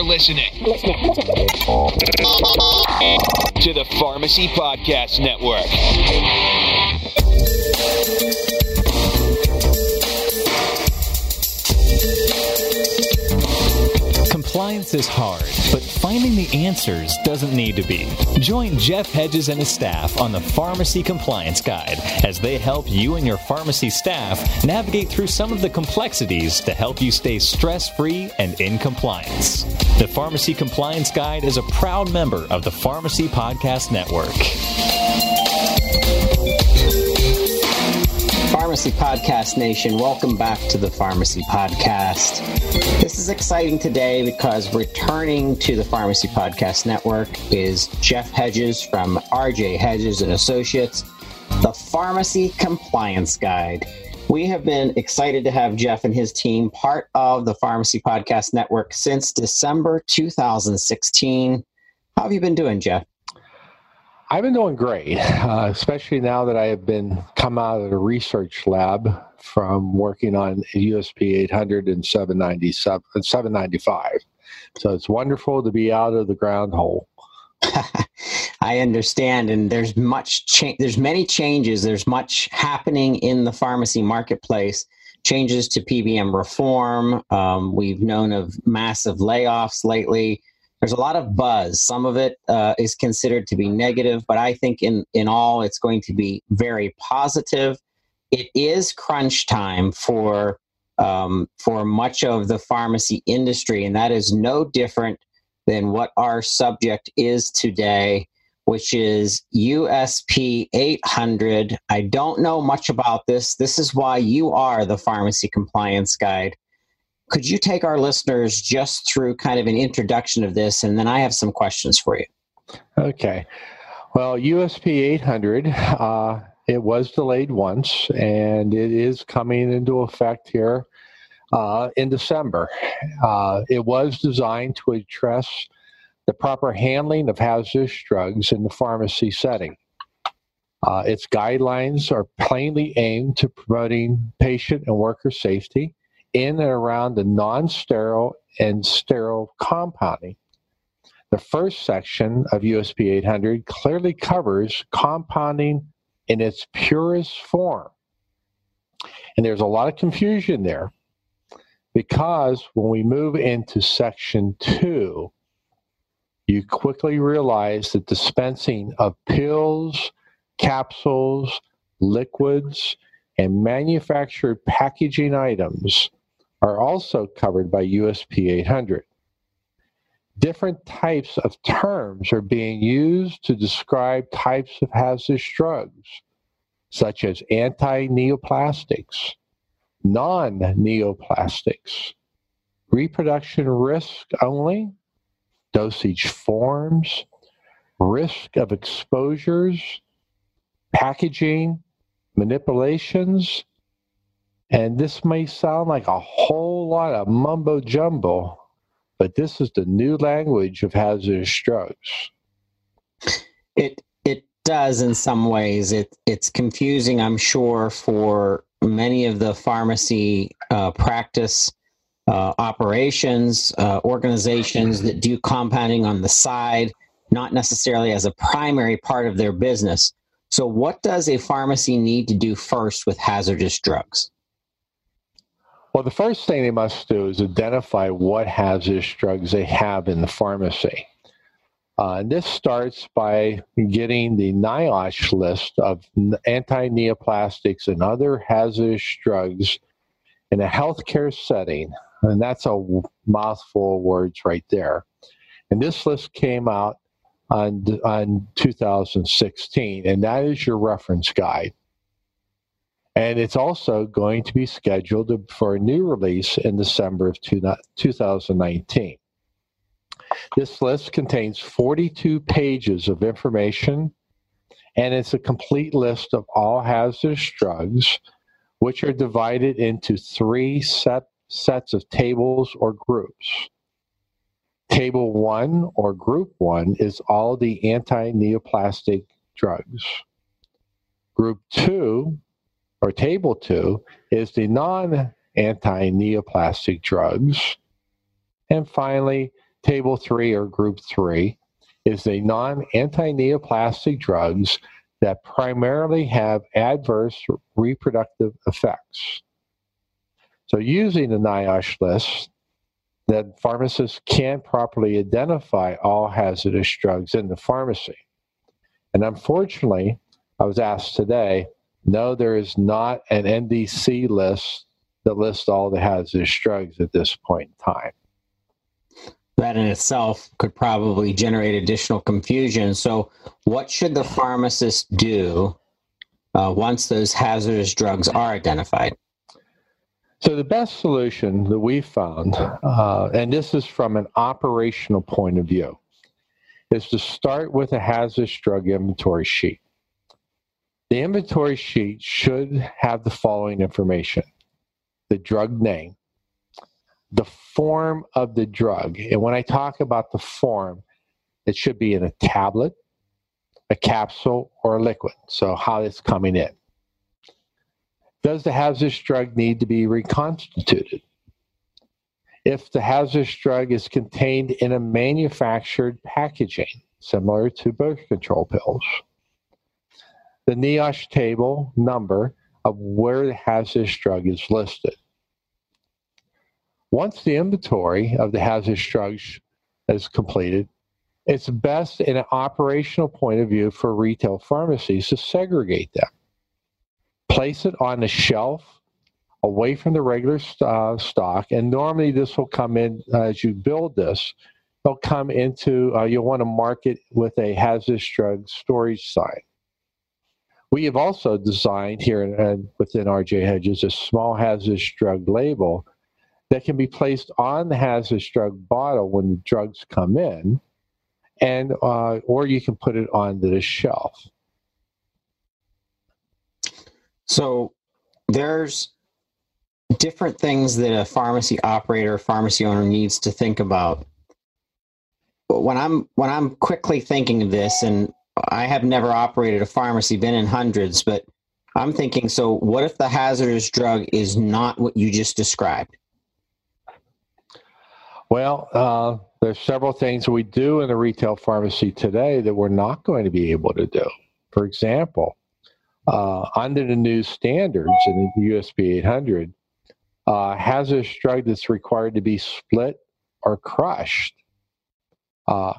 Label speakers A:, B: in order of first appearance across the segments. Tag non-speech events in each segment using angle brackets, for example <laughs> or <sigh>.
A: You're listening to the Pharmacy Podcast Network.
B: Compliance is hard, but finding the answers doesn't need to be. Join Jeff Hedges and his staff on the Pharmacy Compliance Guide as they help you and your pharmacy staff navigate through some of the complexities to help you stay stress free and in compliance. The Pharmacy Compliance Guide is a proud member of the Pharmacy Podcast Network.
C: Pharmacy Podcast Nation, welcome back to the Pharmacy Podcast. Is exciting today because returning to the Pharmacy Podcast Network is Jeff Hedges from RJ Hedges and Associates, the Pharmacy Compliance Guide. We have been excited to have Jeff and his team part of the Pharmacy Podcast Network since December 2016. How have you been doing, Jeff?
D: I've been doing great, uh, especially now that I have been come out of the research lab from working on USP 800 and 797 and 795. So it's wonderful to be out of the ground hole. <laughs>
C: I understand, and there's much change. There's many changes. There's much happening in the pharmacy marketplace. Changes to PBM reform. Um, we've known of massive layoffs lately there's a lot of buzz. Some of it uh, is considered to be negative, but I think in in all, it's going to be very positive. It is crunch time for um, for much of the pharmacy industry, and that is no different than what our subject is today, which is USP 800. I don't know much about this. This is why you are the pharmacy compliance guide. Could you take our listeners just through kind of an introduction of this, and then I have some questions for you.
D: Okay. Well, USP 800, uh, it was delayed once, and it is coming into effect here uh, in December. Uh, it was designed to address the proper handling of hazardous drugs in the pharmacy setting. Uh, its guidelines are plainly aimed to promoting patient and worker safety in and around the non sterile and sterile compounding. The first section of USP 800 clearly covers compounding in its purest form. And there's a lot of confusion there because when we move into section two, you quickly realize that dispensing of pills, capsules, liquids, and manufactured packaging items are also covered by USP 800. Different types of terms are being used to describe types of hazardous drugs, such as anti neoplastics, non neoplastics, reproduction risk only, dosage forms, risk of exposures, packaging, manipulations, and this may sound like a whole lot of mumbo jumbo, but this is the new language of hazardous drugs.
C: It it does in some ways. It it's confusing, I'm sure, for many of the pharmacy uh, practice uh, operations uh, organizations that do compounding on the side, not necessarily as a primary part of their business. So, what does a pharmacy need to do first with hazardous drugs?
D: Well, the first thing they must do is identify what hazardous drugs they have in the pharmacy. Uh, and this starts by getting the NIOSH list of anti neoplastics and other hazardous drugs in a healthcare setting. And that's a mouthful of words right there. And this list came out on, on 2016, and that is your reference guide. And it's also going to be scheduled for a new release in December of 2019. This list contains 42 pages of information, and it's a complete list of all hazardous drugs, which are divided into three set, sets of tables or groups. Table 1 or Group 1 is all the anti neoplastic drugs. Group 2 or table two is the non anti neoplastic drugs. And finally, table three or group three is the non anti neoplastic drugs that primarily have adverse reproductive effects. So, using the NIOSH list, that pharmacists can't properly identify all hazardous drugs in the pharmacy. And unfortunately, I was asked today no, there is not an NDC list that lists all the hazardous drugs at this point in time.
C: That in itself could probably generate additional confusion. So, what should the pharmacist do uh, once those hazardous drugs are identified?
D: So, the best solution that we found, uh, and this is from an operational point of view, is to start with a hazardous drug inventory sheet. The inventory sheet should have the following information the drug name, the form of the drug. And when I talk about the form, it should be in a tablet, a capsule, or a liquid. So, how it's coming in. Does the hazardous drug need to be reconstituted? If the hazardous drug is contained in a manufactured packaging, similar to birth control pills, the NIOSH table number of where the hazardous drug is listed. Once the inventory of the hazardous drugs is completed, it's best in an operational point of view for retail pharmacies to segregate them. Place it on the shelf away from the regular uh, stock, and normally this will come in uh, as you build this. They'll come into, uh, you'll want to mark it with a hazardous drug storage sign. We have also designed here in, within RJ Hedges a small hazardous drug label that can be placed on the hazardous drug bottle when the drugs come in, and uh, or you can put it on the shelf.
C: So there's different things that a pharmacy operator, pharmacy owner needs to think about. When I'm when I'm quickly thinking of this, and I have never operated a pharmacy, been in hundreds, but I'm thinking, so what if the hazardous drug is not what you just described?
D: Well, uh, there's several things we do in the retail pharmacy today that we're not going to be able to do. For example, uh, under the new standards in the USP 800, uh, hazardous drug that's required to be split or crushed uh,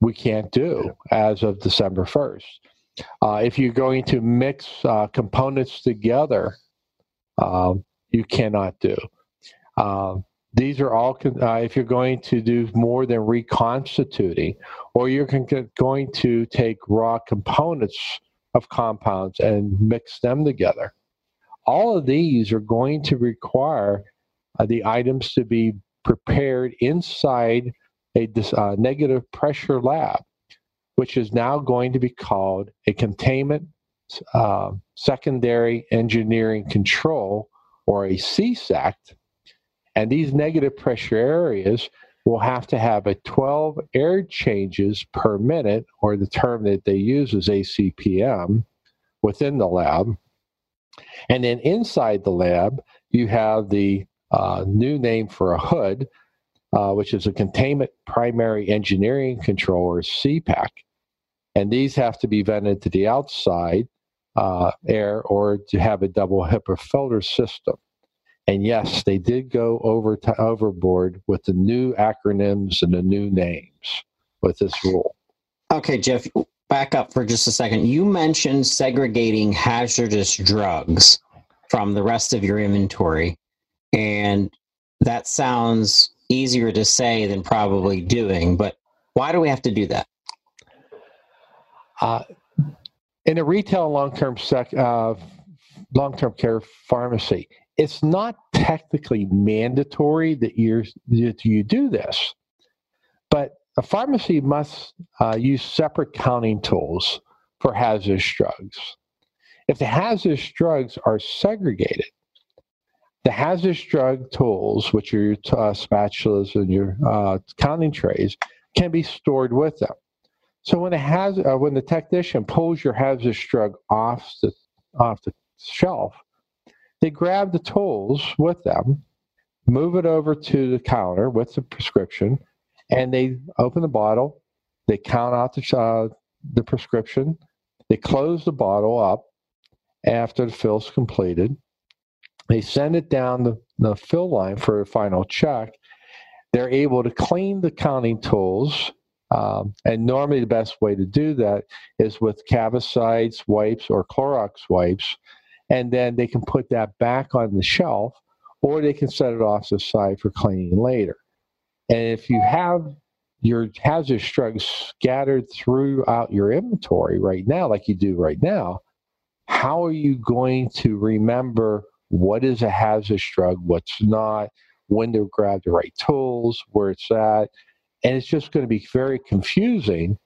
D: we can't do as of December 1st. Uh, if you're going to mix uh, components together, um, you cannot do. Um, these are all, uh, if you're going to do more than reconstituting, or you're con- going to take raw components of compounds and mix them together, all of these are going to require uh, the items to be prepared inside a uh, negative pressure lab, which is now going to be called a containment uh, secondary engineering control or a C-SEC. And these negative pressure areas will have to have a 12 air changes per minute, or the term that they use is ACPM within the lab. And then inside the lab, you have the uh, new name for a hood, uh, which is a containment primary engineering controller, C-PEC. And these have to be vented to the outside uh, air or to have a double HEPA filter system. And yes, they did go over to overboard with the new acronyms and the new names with this rule.
C: Okay, Jeff, back up for just a second. You mentioned segregating hazardous drugs from the rest of your inventory. And that sounds easier to say than probably doing. But why do we have to do that?
D: Uh, in a retail long-term uh, long-term care pharmacy, it's not technically mandatory that you that you do this, but a pharmacy must uh, use separate counting tools for hazardous drugs. If the hazardous drugs are segregated, the hazardous drug tools, which are your uh, spatulas and your uh, counting trays, can be stored with them. So when, has, uh, when the technician pulls your hazardous drug off the, off the shelf, they grab the tools with them, move it over to the counter with the prescription, And they open the bottle, they count out the, uh, the prescription, they close the bottle up after the fill's completed. They send it down the, the fill line for a final check. They're able to clean the counting tools. Um, and normally, the best way to do that is with Cavicides wipes or Clorox wipes. And then they can put that back on the shelf or they can set it off to the side for cleaning later. And if you have your hazardous drugs scattered throughout your inventory right now, like you do right now, how are you going to remember what is a hazardous drug, what's not, when to grab the right tools, where it's at? And it's just going to be very confusing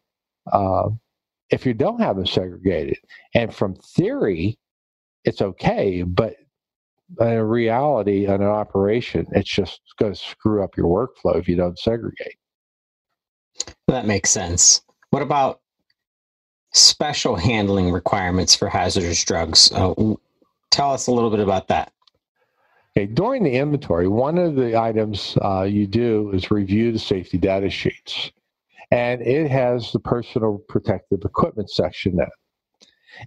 D: uh, if you don't have them segregated. And from theory, it's okay, but in reality, in an operation, it's just going to screw up your workflow if you don't segregate.
C: That makes sense. What about special handling requirements for hazardous drugs? Uh, tell us a little bit about that.
D: Okay, during the inventory, one of the items uh, you do is review the safety data sheets, and it has the personal protective equipment section in.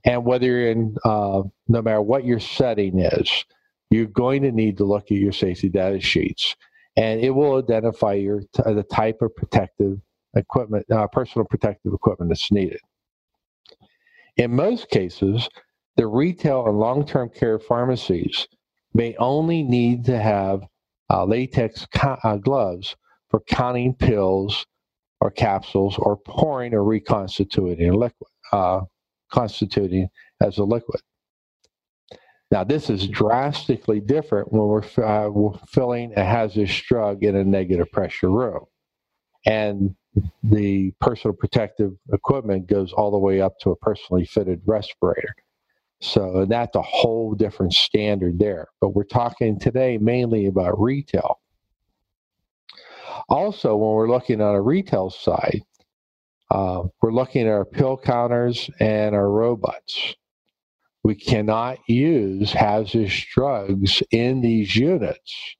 D: And whether you're in, uh, no matter what your setting is, you're going to need to look at your safety data sheets, and it will identify your the type of protective equipment, uh, personal protective equipment that's needed. In most cases, the retail and long-term care pharmacies may only need to have uh, latex co- uh, gloves for counting pills or capsules or pouring or reconstituting liquid, uh, constituting as a liquid. Now, this is drastically different when we're, uh, we're filling a hazardous drug in a negative pressure room. And the personal protective equipment goes all the way up to a personally fitted respirator. So that's a whole different standard there. But we're talking today mainly about retail. Also, when we're looking on a retail side, uh, we're looking at our pill counters and our robots. We cannot use hazardous drugs in these units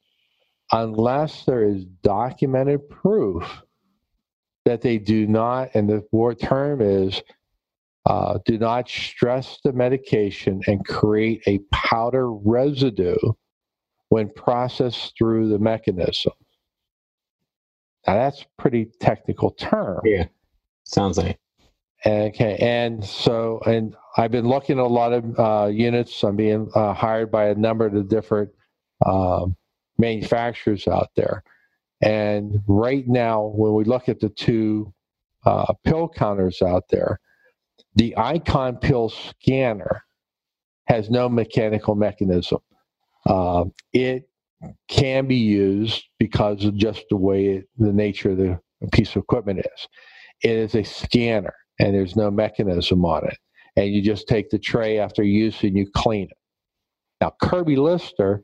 D: unless there is documented proof that they do not, and the word term is, uh, do not stress the medication and create a powder residue when processed through the mechanism. Now that's a pretty technical term.
C: Yeah, sounds like.
D: Okay, and so, and I've been looking at a lot of uh, units. I'm being uh, hired by a number of the different uh, manufacturers out there. And right now, when we look at the two uh, pill counters out there, the Eyecon pill scanner has no mechanical mechanism. Uh, it can be used because of just the way it, the nature of the piece of equipment is. It is a scanner and there's no mechanism on it. And you just take the tray after use and you clean it. Now, Kirby Lester,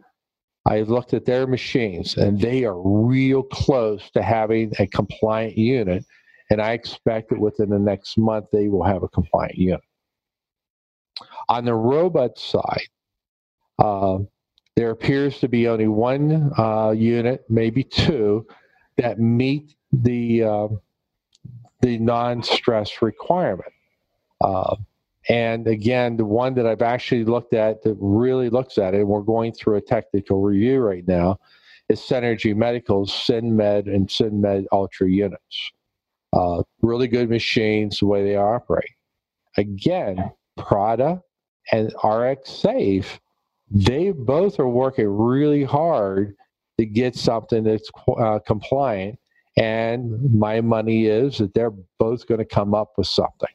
D: I've looked at their machines and they are real close to having a compliant unit. And I expect that within the next month they will have a compliant unit. On the robot side, uh, there appears to be only one uh, unit, maybe two, that meet the uh, the non-stress requirement. Uh, and again, the one that I've actually looked at that really looks at it, and we're going through a technical review right now, is Synergy Medical's SynMed and SynMed Ultra units. Uh, really good machines, the way they operate. Again, Parata and RxSafe, they both are working really hard to get something that's uh, compliant and my money is that they're both going to come up with something.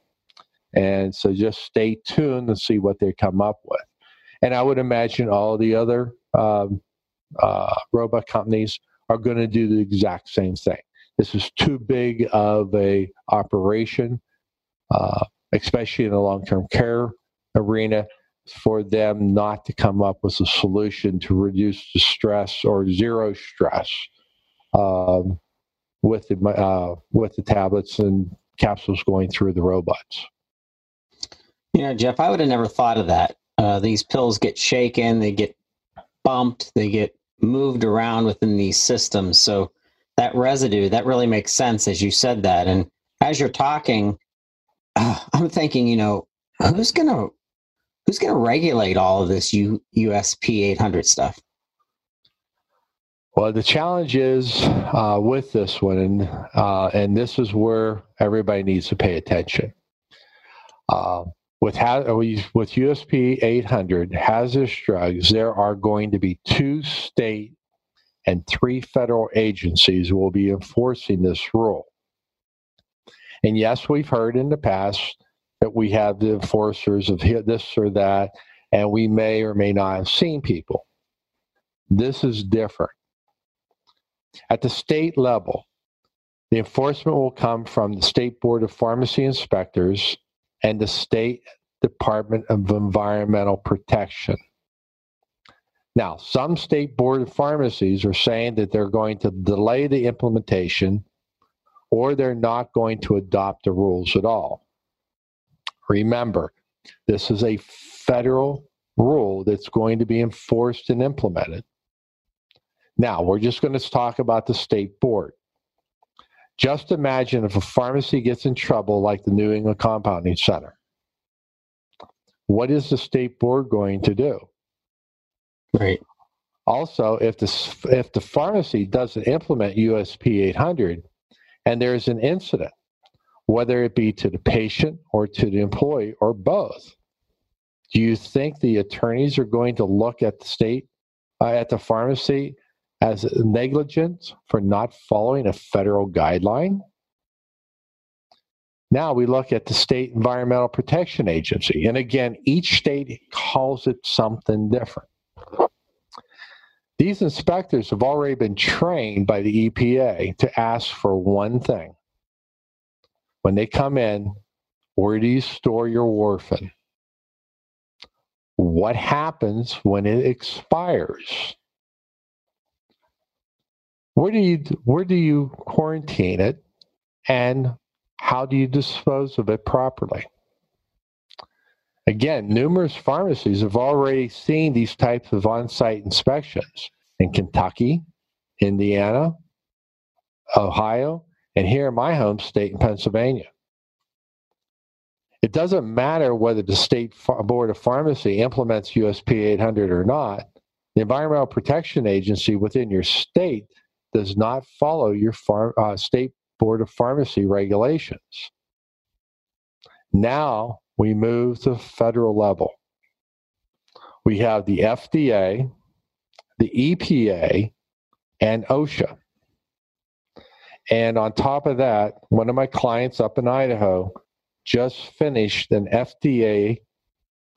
D: And so just stay tuned and see what they come up with. And I would imagine all the other um, uh, robot companies are going to do the exact same thing. This is too big of a operation, uh, especially in the long-term care arena, for them not to come up with a solution to reduce the stress or zero stress. Um, with the uh, with the tablets and capsules going through the robots.
C: You know, Jeff, I would have never thought of that. Uh, these pills get shaken, they get bumped, they get moved around within these systems. So that residue that really makes sense as you said that. And as you're talking uh, i'm thinking you know who's gonna who's gonna regulate all of this U, usp 800 stuff?
D: Well the challenge is uh, with this one and, uh, and this is where everybody needs to pay attention. Uh, with ha- with usp 800 hazardous drugs there are going to be two state and three federal agencies will be enforcing this rule. And yes, we've heard in the past that we have the enforcers of this or that, and we may or may not have seen people. This is different. At the state level, the enforcement will come from the State Board of Pharmacy Inspectors and the State Department of Environmental Protection. Now, some state board of pharmacies are saying that they're going to delay the implementation or they're not going to adopt the rules at all. Remember, this is a federal rule that's going to be enforced and implemented. Now, we're just going to talk about the state board. Just imagine if a pharmacy gets in trouble like the New England Compounding Center. What is the state board going to do?
C: Right.
D: Also, if the if the pharmacy doesn't implement USP 800 and there's an incident, whether it be to the patient or to the employee or both, do you think the attorneys are going to look at the state uh, at the pharmacy as negligent for not following a federal guideline? Now we look at the state environmental protection agency, and again, each state calls it something different. These inspectors have already been trained by the EPA to ask for one thing. When they come in, where do you store your warfarin? What happens when it expires? Where do you where do you quarantine it and how do you dispose of it properly? Again, numerous pharmacies have already seen these types of on site inspections in Kentucky, Indiana, Ohio, and here in my home state in Pennsylvania. It doesn't matter whether the state board of pharmacy implements USP 800 or not. The Environmental Protection Agency within your state does not follow your uh, state board of pharmacy regulations. Now, we move to federal level. We have the FDA, the EPA, and OSHA. And on top of that, one of my clients up in Idaho just finished an FDA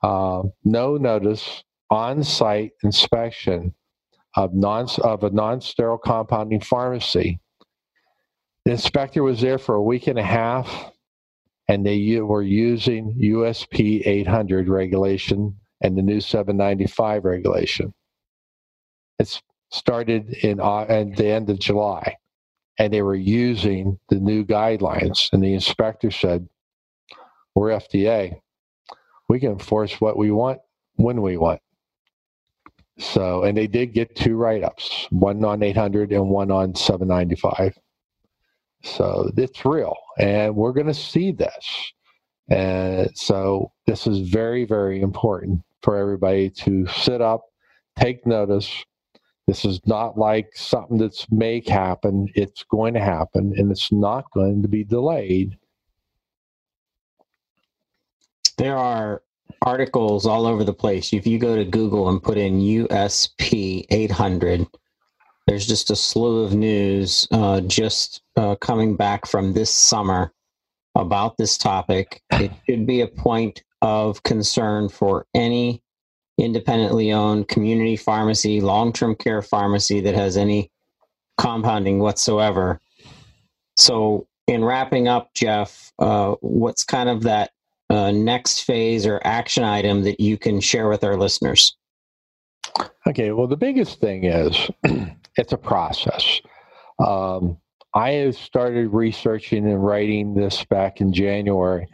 D: uh, no notice on site inspection of, non, of a non sterile compounding pharmacy. The inspector was there for a week and a half and they were using USP 800 regulation and the new 795 regulation. It started in uh, at the end of July, and they were using the new guidelines. And the inspector said, "We're FDA. We can enforce what we want when we want." So, and they did get two write-ups, one on 800 and one on 795. So it's real, and we're going to see this. And so this is very, very important for everybody to sit up, take notice. This is not like something that's may happen. It's going to happen, and it's not going to be delayed.
C: There are articles all over the place. If you go to Google and put in USP 800, there's just a slew of news uh, just uh, coming back from this summer about this topic. It should be a point of concern for any independently owned community pharmacy, long term care pharmacy that has any compounding whatsoever. So, in wrapping up, Jeff, uh, what's kind of that uh, next phase or action item that you can share with our listeners?
D: Okay, well, the biggest thing is <clears throat> it's a process. Um, I started researching and writing this back in January,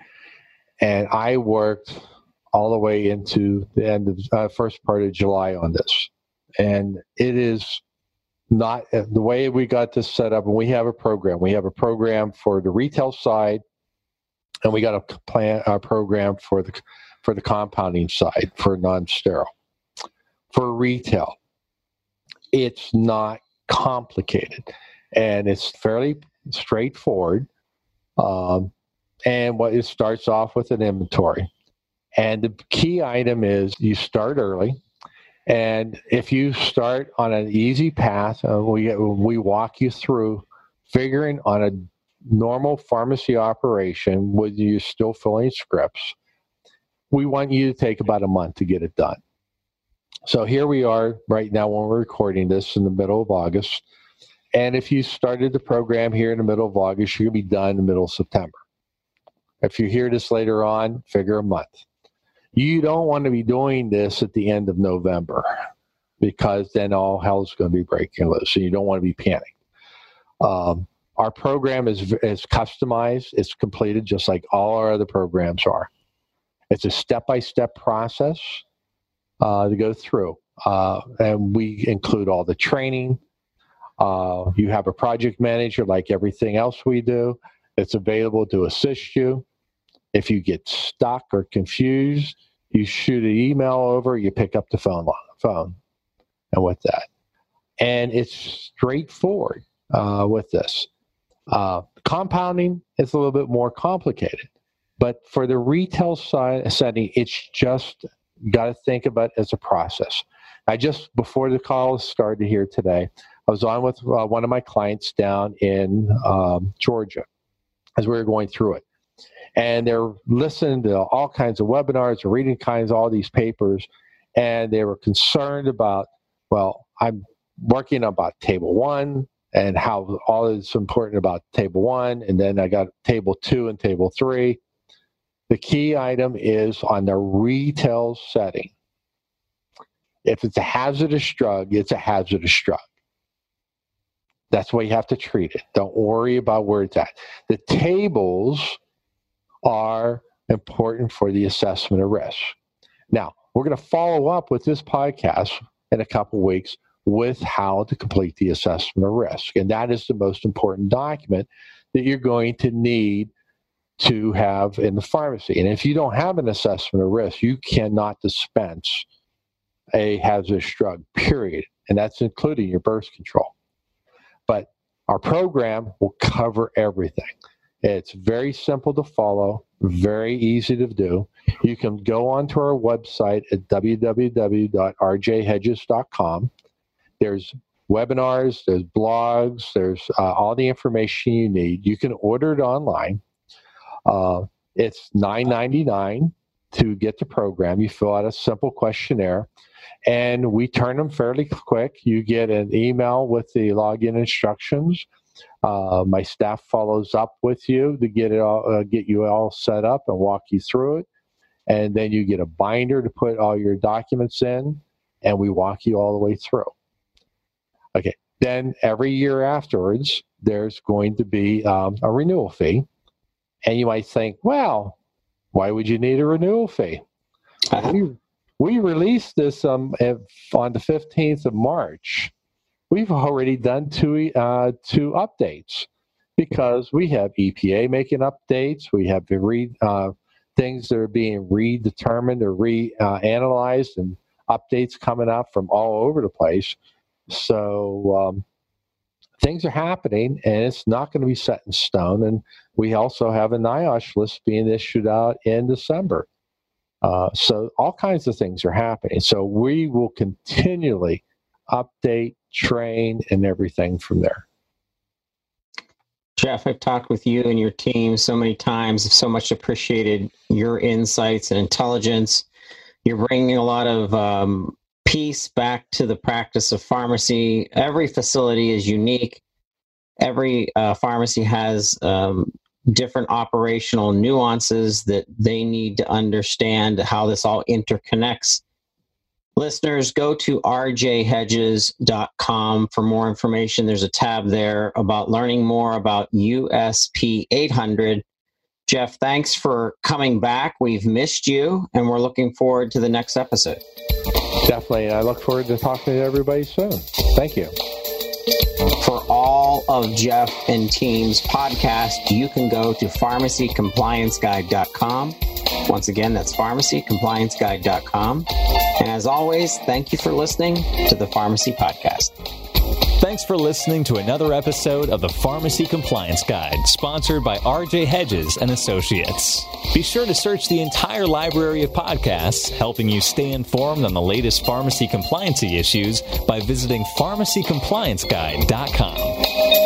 D: and I worked all the way into the end of uh, first part of July on this, and it is not uh, the way we got this set up. And we have a program. We have a program for the retail side, and we got a plan a program for the for the compounding side for non-sterile. For retail, it's not complicated, and it's fairly straightforward. Um, and what it starts off with an inventory. And the key item is you start early. And if you start on an easy path, uh, we, we walk you through figuring on a normal pharmacy operation with you still filling scripts. We want you to take about a month to get it done. So here we are right now when we're recording this in the middle of August. And if you started the program here in the middle of August, you're going to be done in the middle of September. If you hear this later on, figure a month. You don't want to be doing this at the end of November because then all hell's going to be breaking loose and you don't want to be panicked. Um, our program is, is customized, it's completed just like all our other programs are. It's a step by step process uh, to go through. Uh, and we include all the training. Uh, you have a project manager like everything else we do. It's available to assist you. If you get stuck or confused, you shoot an email over, you pick up the phone phone, and with that, and it's straightforward uh, with this. Uh, compounding is a little bit more complicated, but for the retail side setting, it's just got to think about as a process. I just before the call started here today, I was on with uh, one of my clients down in um, Georgia as we were going through it. And they're listening to all kinds of webinars or reading kinds of all these papers. And they were concerned about, well, I'm working about table one and how all is important about table one. And then I got table two and table three. The key item is on the retail setting. If it's a hazardous drug, it's a hazardous drug. That's why you have to treat it. Don't worry about where it's at. The tables are important for the assessment of risk. Now, we're going to follow up with this podcast in a couple weeks with how to complete the assessment of risk. And that is the most important document that you're going to need to have in the pharmacy. And if you don't have an assessment of risk, you cannot dispense a hazardous drug, period. And that's including your birth control. But our program will cover everything. It's very simple to follow, very easy to do. You can go onto our website at www.rjhedges.com. There's webinars, there's blogs, there's uh, all the information you need. You can order it online. Uh, it's $9.99 to get the program. You fill out a simple questionnaire and we turn them fairly quick. You get an email with the login instructions. Uh, my staff follows up with you to get it all, uh, get you all set up and walk you through it, and then you get a binder to put all your documents in, and we walk you all the way through. Okay. Then every year afterwards, there's going to be um, a renewal fee, and you might think, well, why would you need a renewal fee? Uh-huh. We, we released this um, on the 15th of March. We've already done two, uh, two updates because we have EPA making updates. We have the re, uh, things that are being redetermined or reanalyzed uh, and updates coming up from all over the place. So um, things are happening and it's not going to be set in stone. And we also have a NIOSH list being issued out in December. Uh, so all kinds of things are happening. So we will continually update, train, and everything from there.
C: Jeff, I've talked with you and your team so many times. I've so much appreciated your insights and intelligence. You're bringing a lot of um, peace back to the practice of pharmacy. Every facility is unique. Every uh, pharmacy has um, different operational nuances that they need to understand how this all interconnects. Listeners, go to rjhedges.com for more information. There's a tab there about learning more about USP 800. Jeff, thanks for coming back. We've missed you, and we're looking forward to the next episode.
D: Definitely. I look forward to talking to everybody soon. Thank you.
C: For all of Jeff and team's podcasts, you can go to pharmacycomplianceguide.com. Once again, that's pharmacycomplianceguide.com. And as always, thank you for listening to the Pharmacy Podcast.
B: Thanks for listening to another episode of the Pharmacy Compliance Guide, sponsored by RJ Hedges and Associates. Be sure to search the entire library of podcasts, helping you stay informed on the latest pharmacy compliancy issues by visiting pharmacycomplianceguide.com.